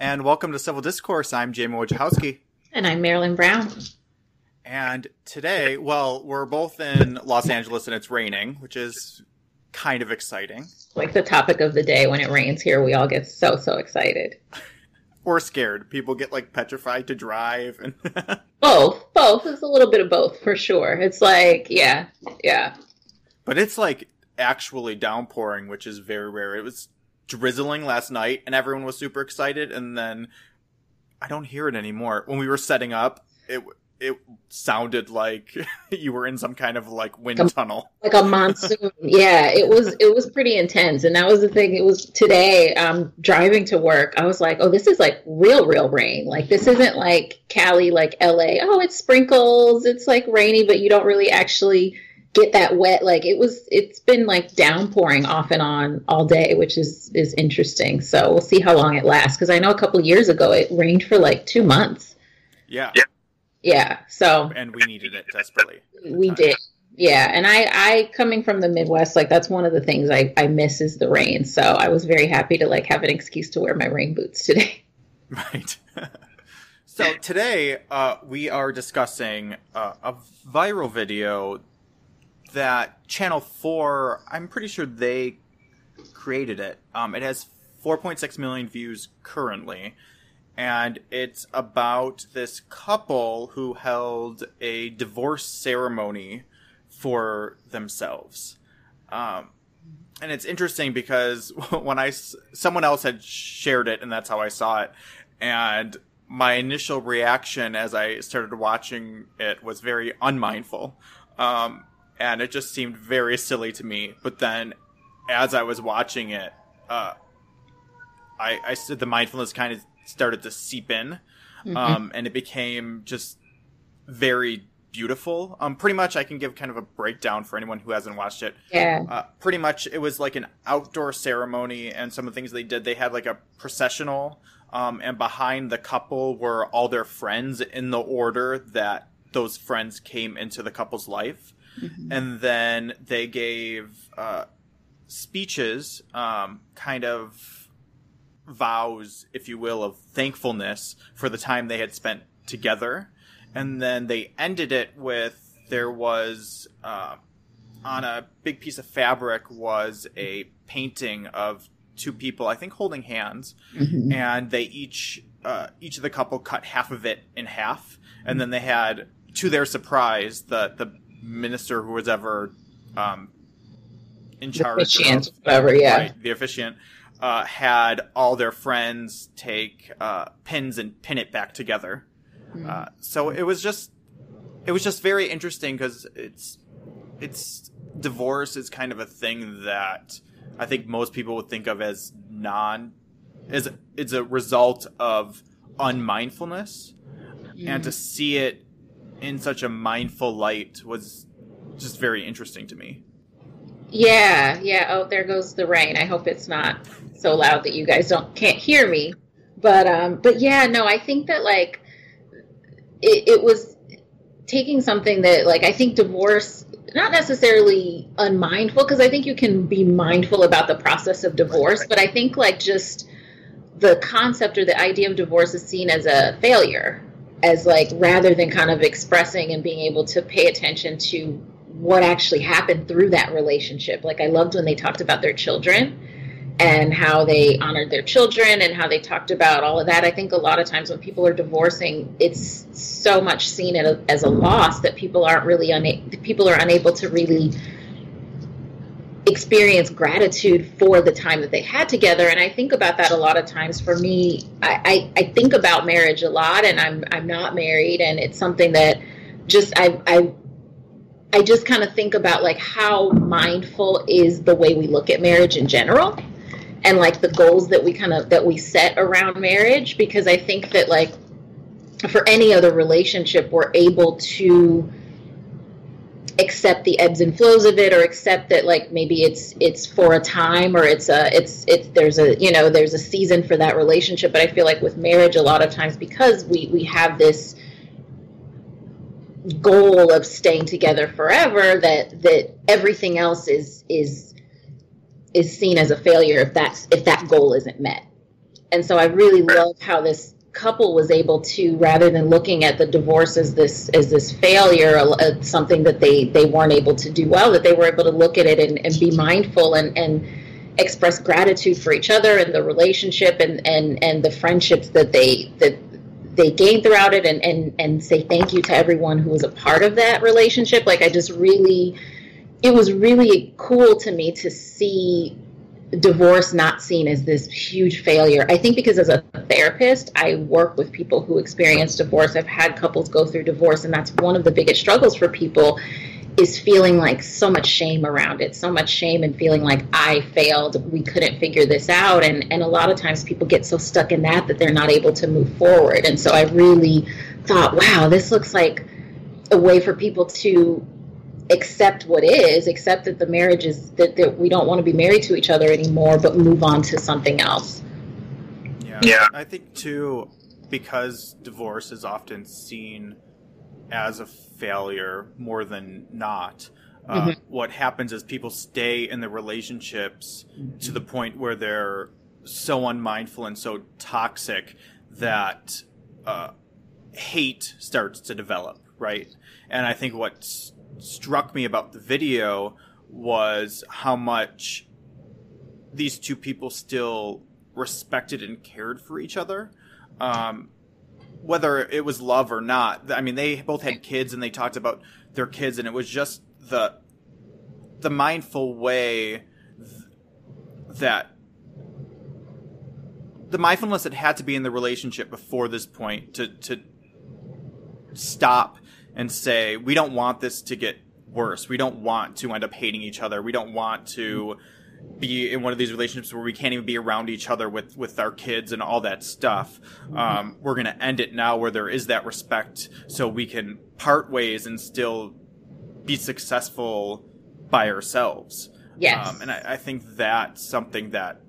and welcome to Civil Discourse. I'm Jamie Wojciechowski. And I'm Marilyn Brown. And today, well, we're both in Los Angeles and it's raining, which is kind of exciting. Like the topic of the day when it rains here, we all get so, so excited. or scared. People get like petrified to drive and both. Both. It's a little bit of both for sure. It's like, yeah, yeah. But it's like actually downpouring, which is very rare. It was drizzling last night and everyone was super excited and then I don't hear it anymore. When we were setting up, it it sounded like you were in some kind of like wind like a, tunnel. like a monsoon. Yeah it was it was pretty intense. And that was the thing it was today um driving to work i was like oh this is like real real rain. Like this isn't like cali like la oh it sprinkles it's like rainy but you don't really actually get that wet like it was it's been like downpouring off and on all day which is is interesting. So we'll see how long it lasts because i know a couple years ago it rained for like two months. Yeah. Yeah. Yeah so and we needed it desperately we did. Yeah and i i coming from the midwest like that's one of the things i i miss is the rain. So i was very happy to like have an excuse to wear my rain boots today. Right. So today uh, we are discussing uh, a viral video that Channel 4, I'm pretty sure they created it. Um, it has 4.6 million views currently. And it's about this couple who held a divorce ceremony for themselves. Um, and it's interesting because when I, someone else had shared it and that's how I saw it. And my initial reaction as I started watching it was very unmindful. Um, and it just seemed very silly to me. But then, as I was watching it, uh, I, I said the mindfulness kind of started to seep in, mm-hmm. um, and it became just very beautiful. Um, pretty much, I can give kind of a breakdown for anyone who hasn't watched it. Yeah. Uh, pretty much, it was like an outdoor ceremony, and some of the things they did, they had like a processional, um, and behind the couple were all their friends in the order that those friends came into the couple's life. Mm-hmm. And then they gave uh, speeches, um, kind of vows, if you will, of thankfulness for the time they had spent together. And then they ended it with there was uh, on a big piece of fabric was a painting of two people, I think, holding hands, mm-hmm. and they each uh, each of the couple cut half of it in half, and then they had, to their surprise, the the minister who was ever um, in charge, officiant, of, whatever, yeah, right, the officiant, uh, had all their friends take uh, pins and pin it back together. Mm. Uh, so it was just, it was just very interesting because it's, it's divorce is kind of a thing that I think most people would think of as non, is it's a result of unmindfulness, mm. and to see it in such a mindful light was just very interesting to me. Yeah, yeah. Oh, there goes the rain. I hope it's not so loud that you guys don't can't hear me. But um, but yeah, no, I think that like it, it was taking something that like I think divorce not necessarily unmindful because I think you can be mindful about the process of divorce, but I think like just the concept or the idea of divorce is seen as a failure as like rather than kind of expressing and being able to pay attention to what actually happened through that relationship. Like I loved when they talked about their children and how they honored their children and how they talked about all of that. I think a lot of times when people are divorcing, it's so much seen as a loss that people aren't really una- people are unable to really experience gratitude for the time that they had together. And I think about that a lot of times. For me, I, I, I think about marriage a lot, and I'm I'm not married, and it's something that just I I I just kind of think about like how mindful is the way we look at marriage in general and like the goals that we kind of that we set around marriage because I think that like for any other relationship we're able to accept the ebbs and flows of it or accept that like maybe it's it's for a time or it's a it's it's there's a you know there's a season for that relationship. But i feel like with marriage a lot of times because we we have this goal of staying together forever that that everything else is is is seen as a failure if that's if that goal isn't met. And so I really love how this couple was able to rather than looking at the divorce as this as this failure uh, something that they they weren't able to do well that they were able to look at it and, and be mindful and and express gratitude for each other and the relationship and and and the friendships that they that they gained throughout it and and and say thank you to everyone who was a part of that relationship. Like i just really it was really cool to me to see divorce not seen as this huge failure. I think because as a therapist, I work with people who experience divorce. I've had couples go through divorce, and that's one of the biggest struggles for people is feeling like so much shame around it, so much shame and feeling like I failed, we couldn't figure this out. And, and a lot of times people get so stuck in that that they're not able to move forward. And so I really thought, wow, this looks like a way for people to accept what is, accept that the marriage is that, that we don't want to be married to each other anymore, but move on to something else. Yeah. yeah. I think too, because divorce is often seen as a failure more than not. Uh, mm-hmm. What happens is people stay in the relationships mm-hmm. to the point where they're so unmindful and so toxic that uh, hate starts to develop, right? And I think what's struck me about the video was how much these two people still respected and cared for each other. Um, whether it was love or not. I mean, they both had kids and they talked about their kids, and it was just the the mindful way th- that the mindfulness that had to be in the relationship before this point to to stop and say, we don't want this to get worse. We don't want to end up hating each other. We don't want to be in one of these relationships where we can't even be around each other with with our kids and all that stuff. Um, we're going to end it now where there is that respect, so we can part ways and still be successful by ourselves. Yes, um, and I, I think that's something that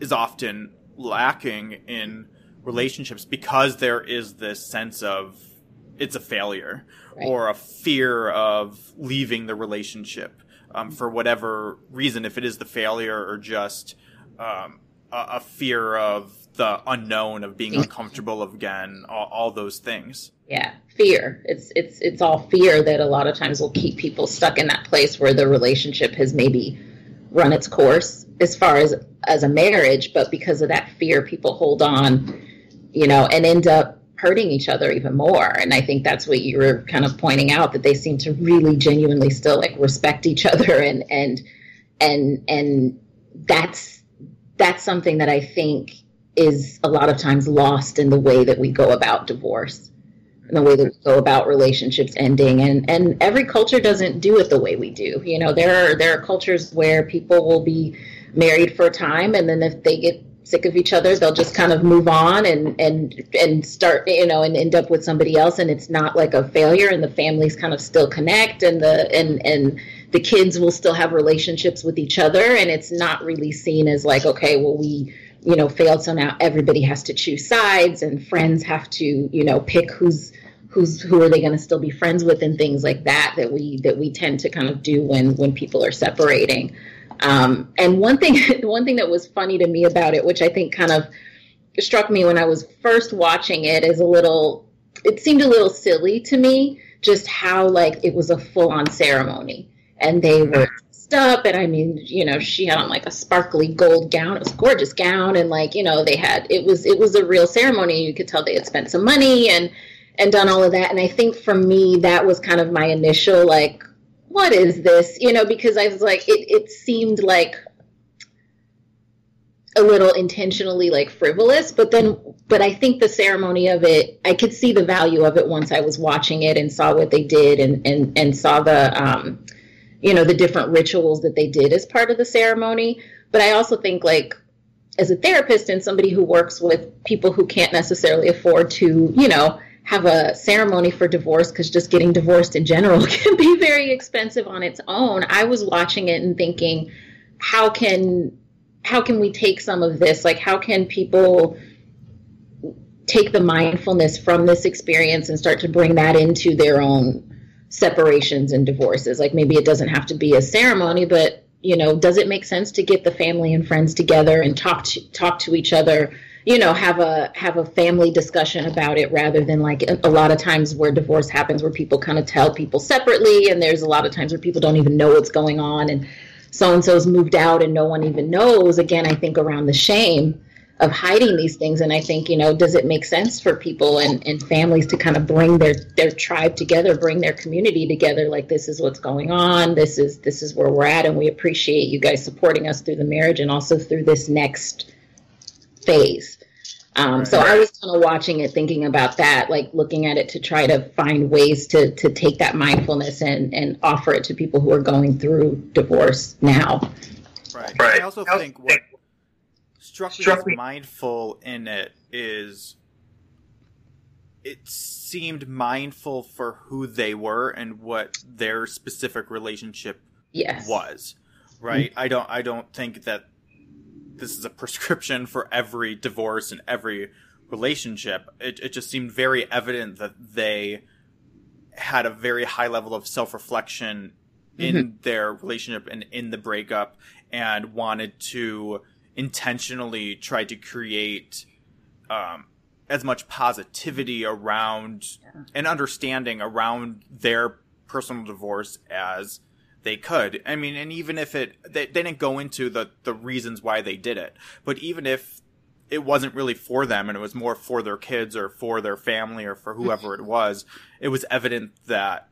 is often lacking in relationships because there is this sense of it's a failure right. or a fear of leaving the relationship um, for whatever reason, if it is the failure or just um, a, a, fear of the unknown of being uncomfortable again, all, all, those things. Yeah, fear. It's it's it's all fear that a lot of times will keep people stuck in that place where the relationship has maybe run its course as far as as a marriage, but because of that fear, people hold on, you know, and end up hurting each other even more. And I think that's what you were kind of pointing out that they seem to really genuinely still like respect each other. And and and and that's that's something that I think is a lot of times lost in the way that we go about divorce and the way that we go about relationships ending. And and every culture doesn't do it the way we do. You know there are there are cultures where people will be married for a time and then if they get sick of each other they'll just kind of move on and and and start you know and end up with somebody else and it's not like a failure and the families kind of still connect and the and and the kids will still have relationships with each other and it's not really seen as like okay well we you know failed so now everybody has to choose sides and friends have to you know pick who's who's who are they going to still be friends with and things like that that we that we tend to kind of do when when people are separating um, and one thing, one thing that was funny to me about it, which I think kind of struck me when I was first watching it, is a little. It seemed a little silly to me, just how like it was a full-on ceremony, and they were dressed up, and I mean, you know, she had on like a sparkly gold gown. It was a gorgeous gown, and like you know, they had it was it was a real ceremony. You could tell they had spent some money and and done all of that. And I think for me, that was kind of my initial like what is this? You know, because I was like, it, it seemed like a little intentionally like frivolous, but then, but I think the ceremony of it, I could see the value of it once I was watching it and saw what they did and, and, and saw the, um, you know, the different rituals that they did as part of the ceremony. But I also think like, as a therapist and somebody who works with people who can't necessarily afford to, you know, have a ceremony for divorce because just getting divorced in general can be very expensive on its own. I was watching it and thinking, how can how can we take some of this? Like, how can people take the mindfulness from this experience and start to bring that into their own separations and divorces? Like, maybe it doesn't have to be a ceremony, but you know, does it make sense to get the family and friends together and talk to talk to each other? You know, have a have a family discussion about it rather than like a, lot of times where divorce happens, where people kind of tell people separately, and there's a lot of times where people don't even know what's going on, and so and so's moved out and no one even knows. Again, I think around the shame of hiding these things and i think you know does it make sense for people and, and families to kind of bring their their tribe together bring their community together like this is what's going on this is this is where we're at and we appreciate you guys supporting us through the marriage and also through this next phase um, so i was kind of watching it thinking about that like looking at it to try to find ways to to take that mindfulness and and offer it to people who are going through divorce now right, right. i also think what struck, struck me as mindful in it is it seemed mindful for who they were and what their specific relationship yes. was. Right? Mm-hmm. I don't I don't think that this is a prescription for every divorce and every relationship. It it just seemed very evident that they had a very high level of self-reflection in mm-hmm. their relationship and in the breakup and wanted to intentionally try to create um, as much positivity around yeah. and understanding around their personal divorce as they could. I mean, and even if it, they, they didn't go into the, the reasons why they did it, but even if it wasn't really for them and it was more for their kids or for their family or for whoever it was, it was evident that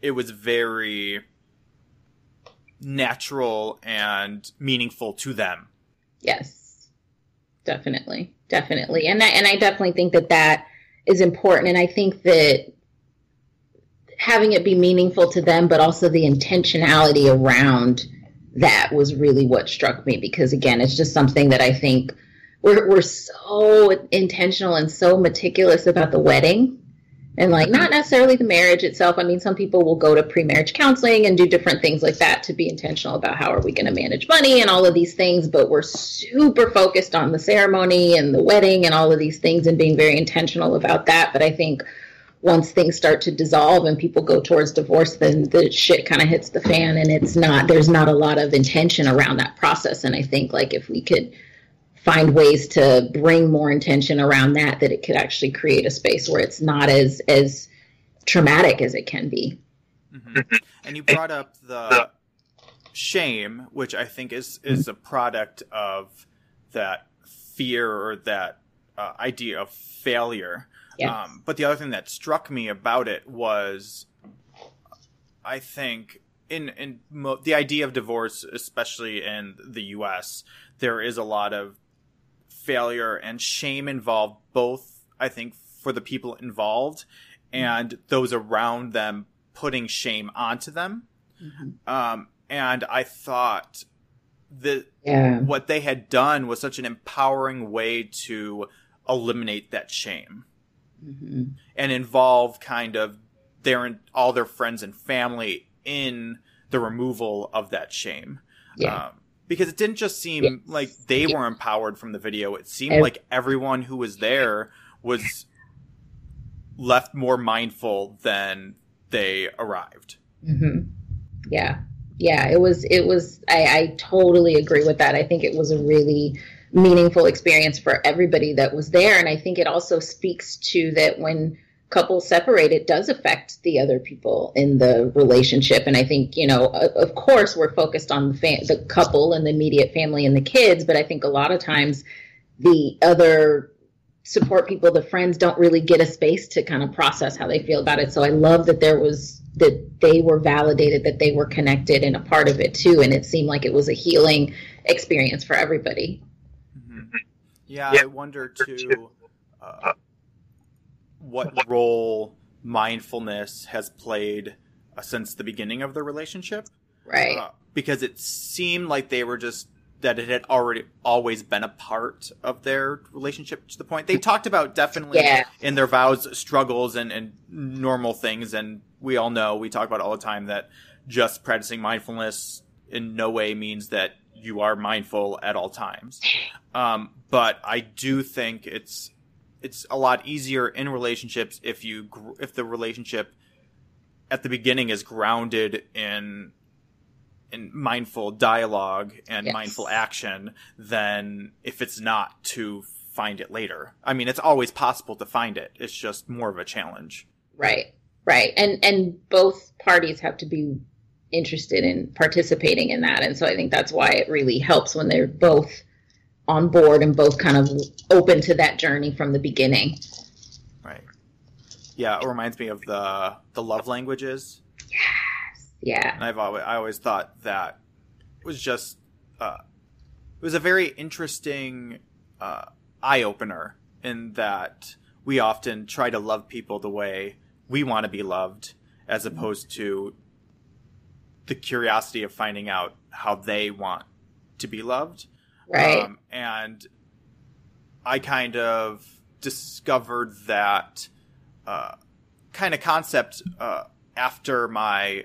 it was very natural and meaningful to them. Yes, definitely, definitely, and I, and I definitely think that that is important, and I think that having it be meaningful to them, but also the intentionality around that was really what struck me because again, it's just something that I think we're we're so intentional and so meticulous about the wedding and like not necessarily the marriage itself. I mean some people will go to pre-marriage counseling and do different things like that to be intentional about how are we going to manage money and all of these things but we're super focused on the ceremony and the wedding and all of these things and being very intentional about that. But i think once things start to dissolve and people go towards divorce then the shit kind of hits the fan and it's not there's not a lot of intention around that process. And i think like if we could find ways to bring more intention around that that it could actually create a space where it's not as as traumatic as it can be. Mm-hmm. and you brought up the shame which i think is is a product of that fear or that uh, idea of failure yes. um, but the other thing that struck me about it was i think in in mo- the idea of divorce especially in the us there is a lot of failure and shame involved both i think for the people involved and those around them putting shame onto them mm-hmm. um, and i thought that yeah. what they had done was such an empowering way to eliminate that shame mm-hmm. and involve kind of their all their friends and family in the removal of that shame yeah. Um, because it didn't just seem yes. like they yes. were empowered from the video. It seemed Every- like everyone who was there was left more mindful than they arrived. Mm-hmm. Yeah, yeah. It was. It was. I, I totally agree with that. I think it was a really meaningful experience for everybody that was there, and I think it also speaks to that when couples separate, it does affect the other people in the relationship. And I think, you know, of course, we're focused on the, fam- the couple and the immediate family and the kids, but I think a lot of times the other support people, the friends, don't really get a space to kind of process how they feel about it. So I love that there was that they were validated, that they were connected and a part of it too. And it seemed like it was a healing experience for everybody. Yeah, yeah, I wonder too. Uh, what role mindfulness has played uh, since the beginning of the relationship. Right. Uh, because it seemed like they were just that it had already always been a part of their relationship to the point they talked about definitely yeah. in their vows struggles and, and normal things and we all know we talk about all the time that just practicing mindfulness in no way means that you are mindful at all times um, but i do think it's it's a lot easier in relationships if you if the relationship at the beginning is grounded in in mindful dialogue and Yes. mindful action than if it's not to find it later. I mean, it's always possible to find it. It's just more of a challenge. Right. Right. And and both parties have to be interested in participating in that. And so I think that's why it really helps when they're both on board and both kind of open to that journey from the beginning. Right. Yeah, it reminds me of the the love languages. Yes. Yeah. And I've always I always thought that was just uh, it was a very interesting uh, eye opener in that we often try to love people the way we want to be loved, as opposed to the curiosity of finding out how they want to be loved. Right. Um, and I kind of discovered that uh, kind of concept uh, after my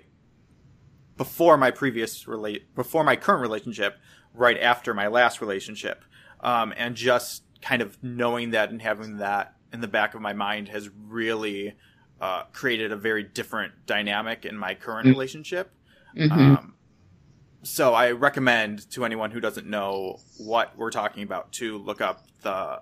before my previous relate before my current relationship, right after my last relationship, um, and just kind of knowing that and having that in the back of my mind has really uh, created a very different dynamic in my current Mm. relationship. Mhm. Um, so I recommend to anyone who doesn't know what we're talking about to look up the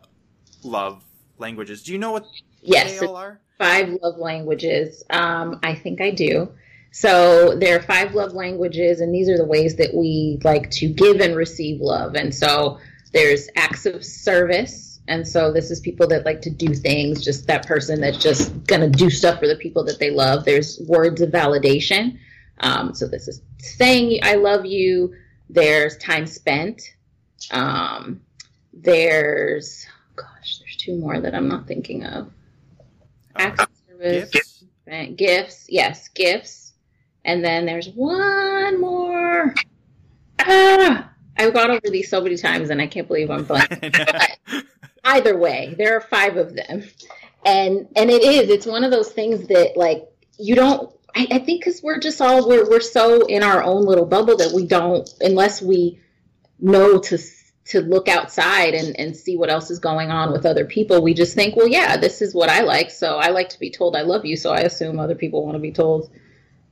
love languages. Do you know what yes. they all are? five love languages. Um, I think I do. So there are five love languages, and these are the ways that we like to give and receive love. And so there's acts of service. And so this is people that like to do things, just that person that's just gonna do stuff for the people that they love. There's words of validation. Um, so this is saying I love you. There's time spent. Um, there's gosh, there's two more that I'm not thinking of. Uh, Acts of service, gifts? Gifts, yes, gifts. And then there's one more. Ah, I've gone over these so many times and I can't believe I'm blanking. Either way, there are five of them. And and it is, it's one of those things that like you don't I, I think because we're just all we're we're so in our own little bubble that we don't unless we know to to look outside and, and see what else is going on with other people. We just think, well, yeah, this is what I like. So I like to be told I love you. So I assume other people want to be told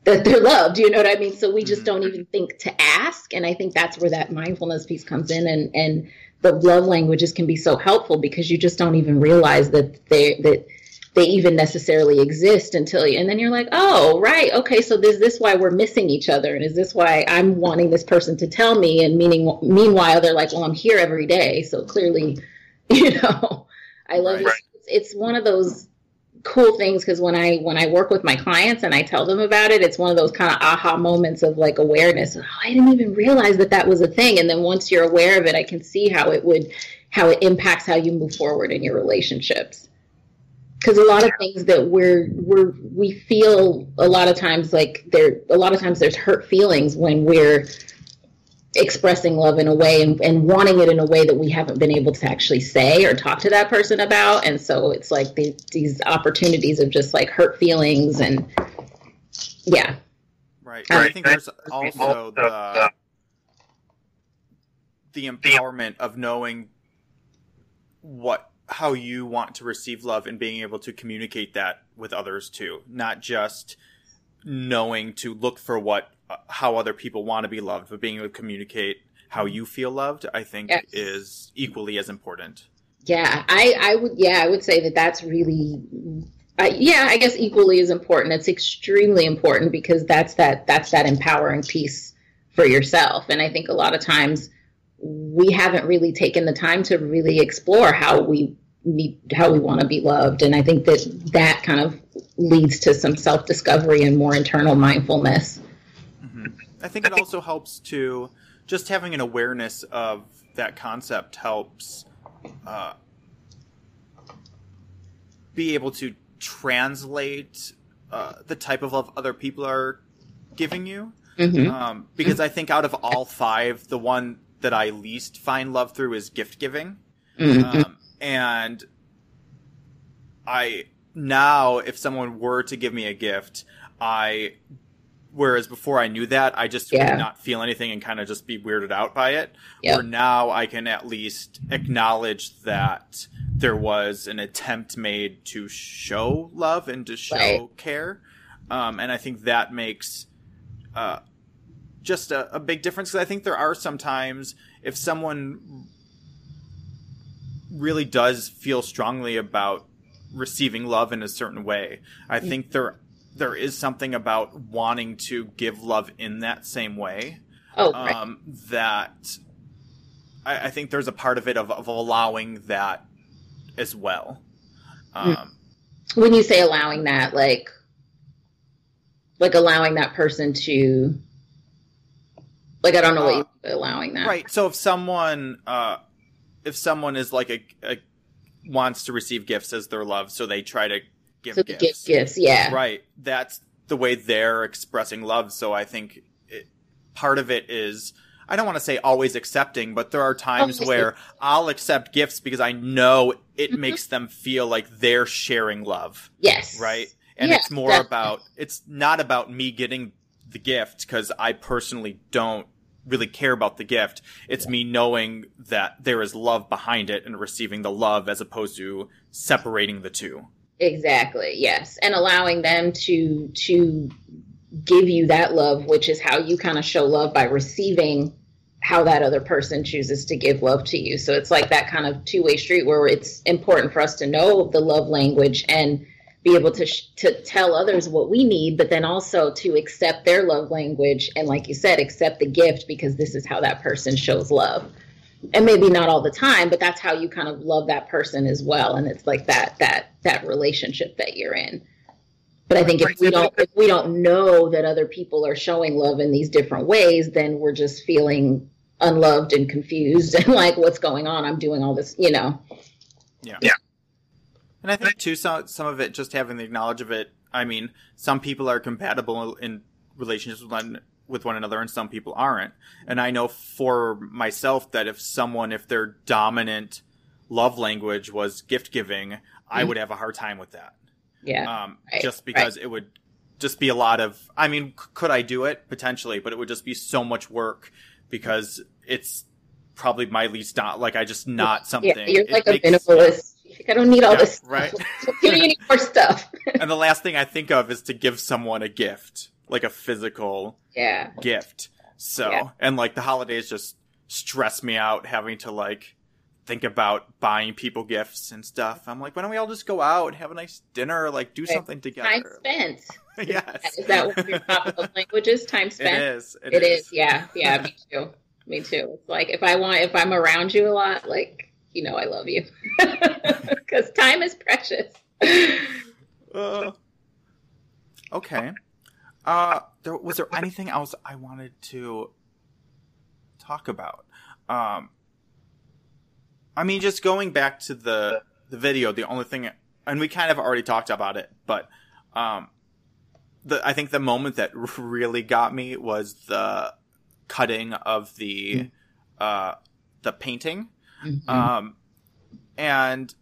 that they're loved. You know what I mean? So we just Mhm. don't even think to ask. And I think that's where that mindfulness piece comes in. And, and the love languages can be so helpful because you just don't even realize that they, that they even necessarily exist until you, and then you're like, oh, right. Okay. So is this why we're missing each other? And is this why I'm wanting this person to tell me? And meaning, meanwhile, they're like, well, I'm here every day. So clearly, you know, I love Right. this. It's, it's one of those cool things because when I when I work with my clients and I tell them about it, it's one of those kind of aha moments of like awareness. Oh, I didn't even realize that that was a thing. And then once you're aware of it, I can see how it would how it impacts how you move forward in your relationships. Because a lot of things that we're we're we feel a lot of times like there a lot of times there's hurt feelings when we're expressing love in a way and, and wanting it in a way that we haven't been able to actually say or talk to that person about. And so it's like the, these opportunities of just like hurt feelings and yeah. Right. I think there's also uh, the the empowerment of knowing what how you want to receive love and being able to communicate that with others too, not just knowing to look for what uh, how other people want to be loved, but being able to communicate how you feel loved, I think Yes. is equally as important. yeah i i would yeah i would say that that's really uh, yeah i guess equally as important it's extremely important because that's that that's that empowering piece for yourself and i think a lot of times we haven't really taken the time to really explore how we need how we want to be loved and i think that that kind of leads to some self-discovery and more internal mindfulness Mhm. I think it also helps to just having an awareness of that concept helps uh, be able to translate uh, the type of love other people are giving you. hmm Um, because I think out of all five, the one that I least find love through is gift giving. hmm Um, and I now, if someone were to give me a gift, I, whereas before I knew that, I just Yeah. would not feel anything and kind of just be weirded out by it. Yep. Where now I can at least acknowledge that there was an attempt made to show love and to show Right. care. Um, and I think that makes, uh, just a, a big difference because I think there are sometimes if someone really does feel strongly about receiving love in a certain way, I think there there is something about wanting to give love in that same way. Oh, right. um, that I, I, think there's a part of it of, of allowing that as well. Mm. Um, when you say allowing that, like, like allowing that person to, like, I don't know uh, what you're allowing that. Right. So if someone, uh, if someone is like a, a wants to receive gifts as their love, so they try to give so gifts. Give gifts, yeah. Right. That's the way they're expressing love. So I think it, part of it is I don't want to say always accepting, but there are times where I'll accept gifts because I know it mm-hmm. makes them feel like they're sharing love. Yes. Right? And yes, it's more definitely. about it's not about me getting the gift because I personally don't really care about the gift. It's me knowing that there is love behind it and receiving the love as opposed to separating the two. Exactly. Yes. And allowing them to to give you that love, which is how you kind of show love by receiving how that other person chooses to give love to you. So it's like that kind of two way street where it's important for us to know the love language and be able to sh- to tell others what we need, but then also to accept their love language and, like you said, accept the gift because this is how that person shows love. And maybe not all the time, but that's how you kind of love that person as well. And it's like that that that relationship that you're in. But I think if we don't if we don't know that other people are showing love in these different ways, then we're just feeling unloved and confused and like what's going on. I'm doing all this, you know. Yeah. Yeah. And I think too some some of it just having the knowledge of it. I mean, some people are compatible in relationships with one with one another and some people aren't. And I know for myself that if someone if their dominant love language was gift giving, mm-hmm. I would have a hard time with that. Yeah. Um, right. just because right. it would just be a lot of I mean, could I do it potentially, but it would just be so much work because it's probably my least not like I just not something. Yeah, you're like it a makes, minimalist. I don't need all yeah, this. Right. Give me any more stuff. and the last thing I think of is to give someone a gift, like a physical yeah. gift. So, yeah. and like the holidays just stress me out having to like think about buying people gifts and stuff. I'm like, why don't we all just go out, and have a nice dinner, or like do something together? Time spent. yes. Is that one of your top languages? Time spent. It is. it, it is. is. Yeah. Yeah. Me too. Me too. It's like if I want, if I'm around you a lot, like you know I love you because time is precious. Uh, okay. Uh, there, was there anything else I wanted to talk about? Um, I mean, just going back to the the video, the only thing, and we kind of already talked about it, but um, the I think the moment that really got me was the cutting of the mm-hmm. uh the painting Mm-hmm. Um, and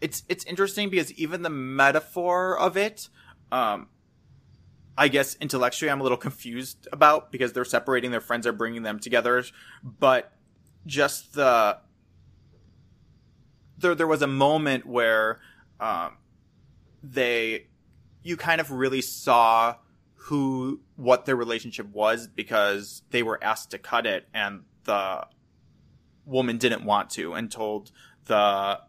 it's it's interesting because even the metaphor of it, um, I guess intellectually I'm a little confused about because they're separating their friends are bringing them together, but just the there there was a moment where um, they you kind of really saw who what their relationship was because they were asked to cut it and the woman didn't want to and told the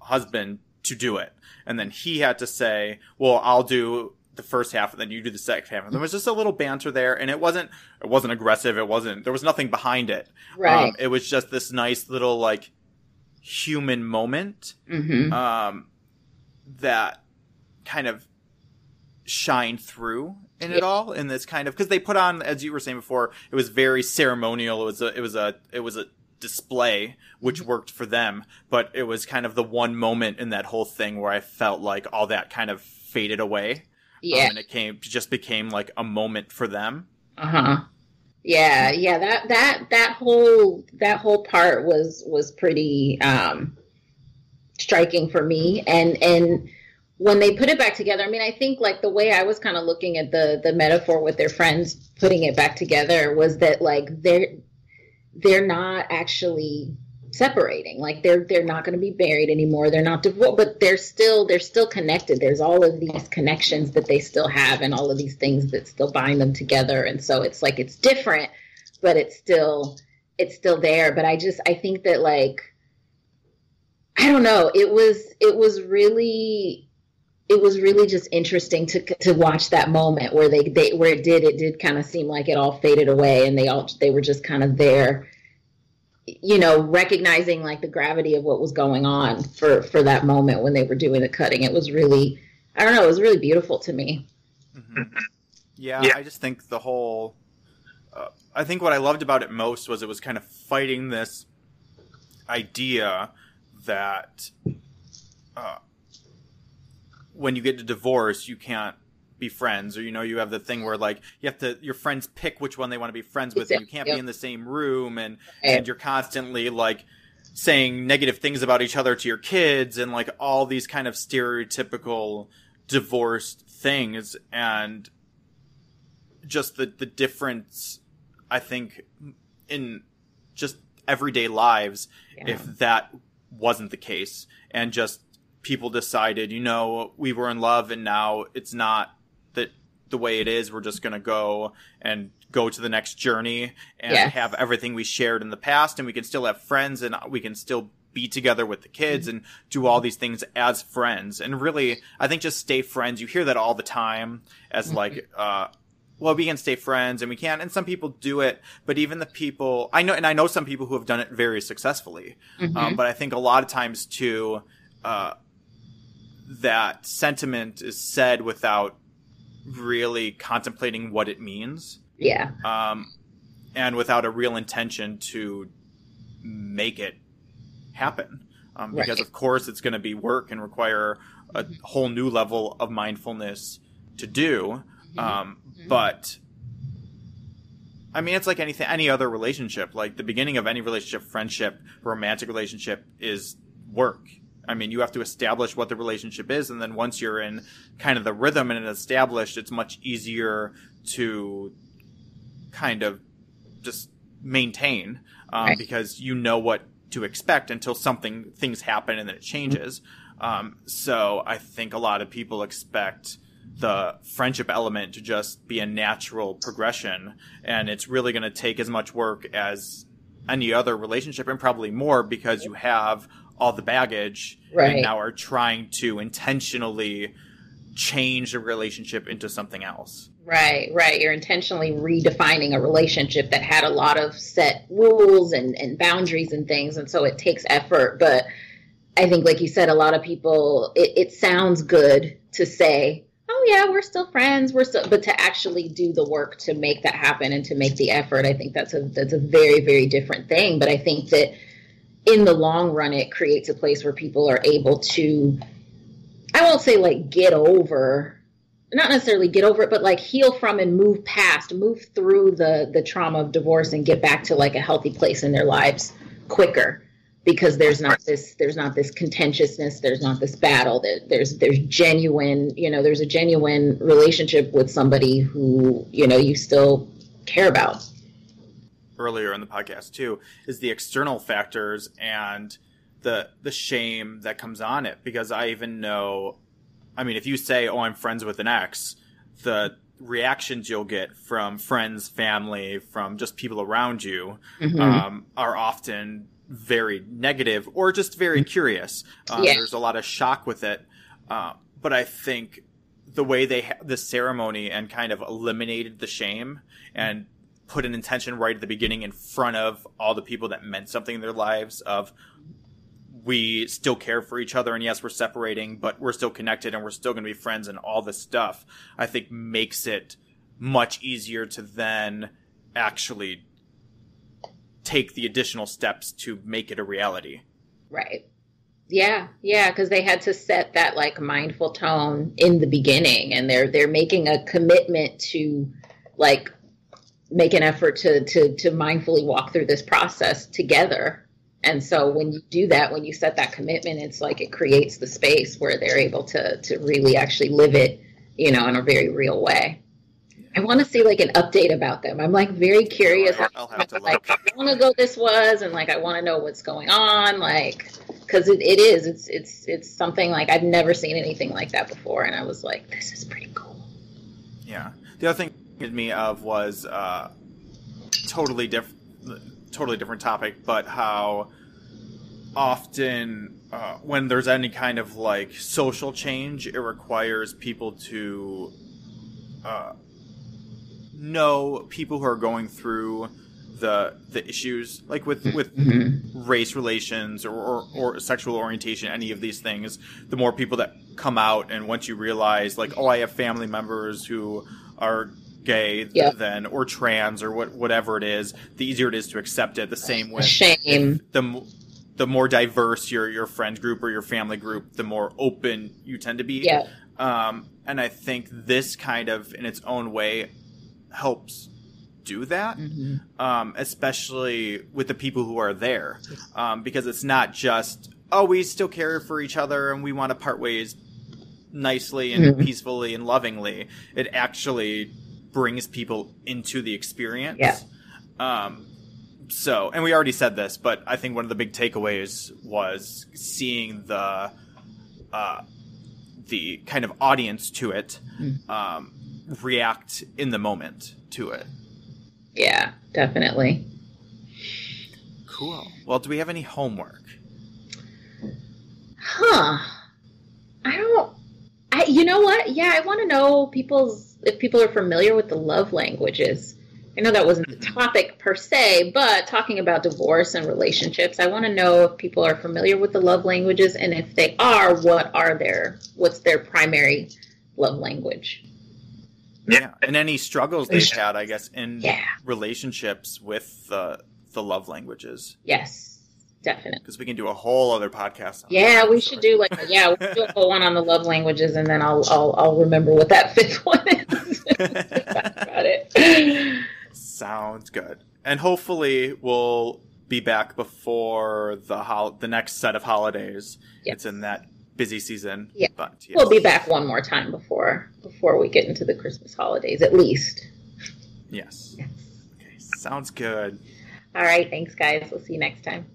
husband to do it. And then he had to say, well, I'll do the first half and then you do the second half. And there was just a little banter there and it wasn't, it wasn't aggressive. It wasn't, there was nothing behind it. Right. Um, it was just this nice little like human moment, mm-hmm. um, that kind of shined through in it all in this kind of because they put on as you were saying before it was very ceremonial it was a it was a it was a display, which mm-hmm. worked for them. But it was kind of the one moment in that whole thing where I felt like all that kind of faded away. Yeah. Um, and it came, just became like a moment for them. Uh huh. Yeah, yeah. That that that whole that whole part was was pretty um, striking for me, and and when they put it back together, I mean, I think like the way I was kind of looking at the the metaphor with their friends putting it back together was that like they're they're not actually separating. Like they're they're not going to be married anymore. They're not divorced but they're still they're still connected. There's all of these connections that they still have and all of these things that still bind them together. And so it's like it's different but it's still it's still there. But i just i think that like i don't know. It was it was really it was really just interesting to to watch that moment where they they where it did it did kind of seem like it all faded away and they all they were just kind of there you know recognizing like the gravity of what was going on for for that moment when they were doing the cutting. It was really i don't know it was really beautiful to me. Mm-hmm. yeah, yeah, i just think the whole uh, i think what i loved about it most was it was kind of fighting this idea that uh, when you get a divorce you can't be friends or you know you have the thing where like you have to your friends pick which one they want to be friends with exactly. and you can't yep. be in the same room and and you're constantly like saying negative things about each other to your kids and like all these kind of stereotypical divorced things and just the the difference i think in just everyday lives yeah. if that wasn't the case and just people decided you know we were in love and now it's not that the way it is, we're just going to go and go to the next journey and yes. have everything we shared in the past and we can still have friends and we can still be together with the kids mm-hmm. and do all these things as friends. And really, I think just stay friends. You hear that all the time as mm-hmm. like, uh, well, we can stay friends and we can, and some people do it, but even the people, I know, and I know some people who have done it very successfully. Mm-hmm. Um, but I think a lot of times too, uh, that sentiment is said without really contemplating what it means. Yeah. Um, and without a real intention to make it happen. Um, because right. of course it's going to be work and require a whole new level of mindfulness to do. Mm-hmm. Um, mm-hmm. but I mean, it's like anything, any other relationship. Like the beginning of any relationship, friendship, romantic relationship is work. I mean, you have to establish what the relationship is, and then once you're in kind of the rhythm and it's established, it's much easier to kind of just maintain um, right. because you know what to expect until something things happen and then it changes. Um, so I think a lot of people expect the friendship element to just be a natural progression, and it's really going to take as much work as any other relationship, and probably more because you have all the baggage right. and now are trying to intentionally change a relationship into something else. Right, right. You're intentionally redefining a relationship that had a lot of set rules and, and boundaries and things. And so it takes effort. But I think, like you said, a lot of people, it, it sounds good to say, oh, yeah, we're still friends. We're still, but to actually do the work to make that happen and to make the effort, I think that's a, that's a very, very different thing. But I think that in the long run, it creates a place where people are able to, I won't say like get over, not necessarily get over it, but like heal from and move past, move through the the trauma of divorce and get back to like a healthy place in their lives quicker because there's not this there's not this contentiousness there's not this battle there's there's genuine you know there's a genuine relationship with somebody who you know you still care about earlier in the podcast too is the external factors and the the shame that comes on it because I even know I mean if you say oh I'm friends with an ex the reactions you'll get from friends family from just people around you mm-hmm. um, are often very negative or just very curious um, yeah. there's a lot of shock with it uh, but I think the way they ha- the ceremony and kind of eliminated the shame and put an intention right at the beginning in front of all the people that meant something in their lives of we still care for each other and yes we're separating but we're still connected and we're still going to be friends and all this stuff i think makes it much easier to then actually take the additional steps to make it a reality. Right. Yeah yeah because they had to set that like mindful tone in the beginning and they're they're making a commitment to like make an effort to to to mindfully walk through this process together and so when you do that when you set that commitment it's like it creates the space where they're able to to really actually live it you know in a very real way I want to see like an update about them. I'm like very oh, curious. I'll, I'll have to like look. how long ago this was, and like I want to know what's going on, like because it, it is. It's it's it's something like I've never seen anything like that before, and I was like, this is pretty cool. Yeah. The other thing it reminded me of was uh, totally different, totally different topic, but how often uh, when there's any kind of like social change, it requires people to uh, know people who are going through the the issues, like with with Mm-hmm. race relations or, or, or sexual orientation, any of these things, the more people that come out, and once you realize, like, oh, I have family members who are gay, Yeah. then or trans or what whatever it is, the easier it is to accept it. The same way, Shame. the the more diverse your your friend group or your family group, the more open you tend to be. Yeah. Um, and I think this kind of, in its own way, helps do that Mhm. um, especially with the people who are there, um, because it's not just oh we still care for each other and we want to part ways nicely and Mhm. peacefully and lovingly. It actually brings people into the experience. Yeah. Um, so, and we already said this, but I think one of the big takeaways was seeing the uh, the kind of audience to it Mm. um, react in the moment to it. Yeah, definitely. Cool. Well, do we have any homework? Huh. I don't. I. You know what? Yeah, I want to know people's if people are familiar with the love languages. I know that wasn't the topic per se, but talking about divorce and relationships, I want to know if people are familiar with the love languages, and if they are, what are their what's their primary love language? Yeah. And any struggles they've had, I guess, in Yeah. relationships with the the love languages, Yes, definitely. because we can do a whole other podcast. On Yeah, that, we should do like a, yeah, we'll do a whole one on the love languages, and then I'll I'll I'll remember what that fifth one is. About it. Sounds good. And hopefully we'll be back before the hol- the next set of holidays. Yes. It's in that busy season. Yeah. But yes. We'll be back one more time before before we get into the Christmas holidays, at least. Yes. Okay. Sounds good. All right, thanks, guys. We'll see you next time.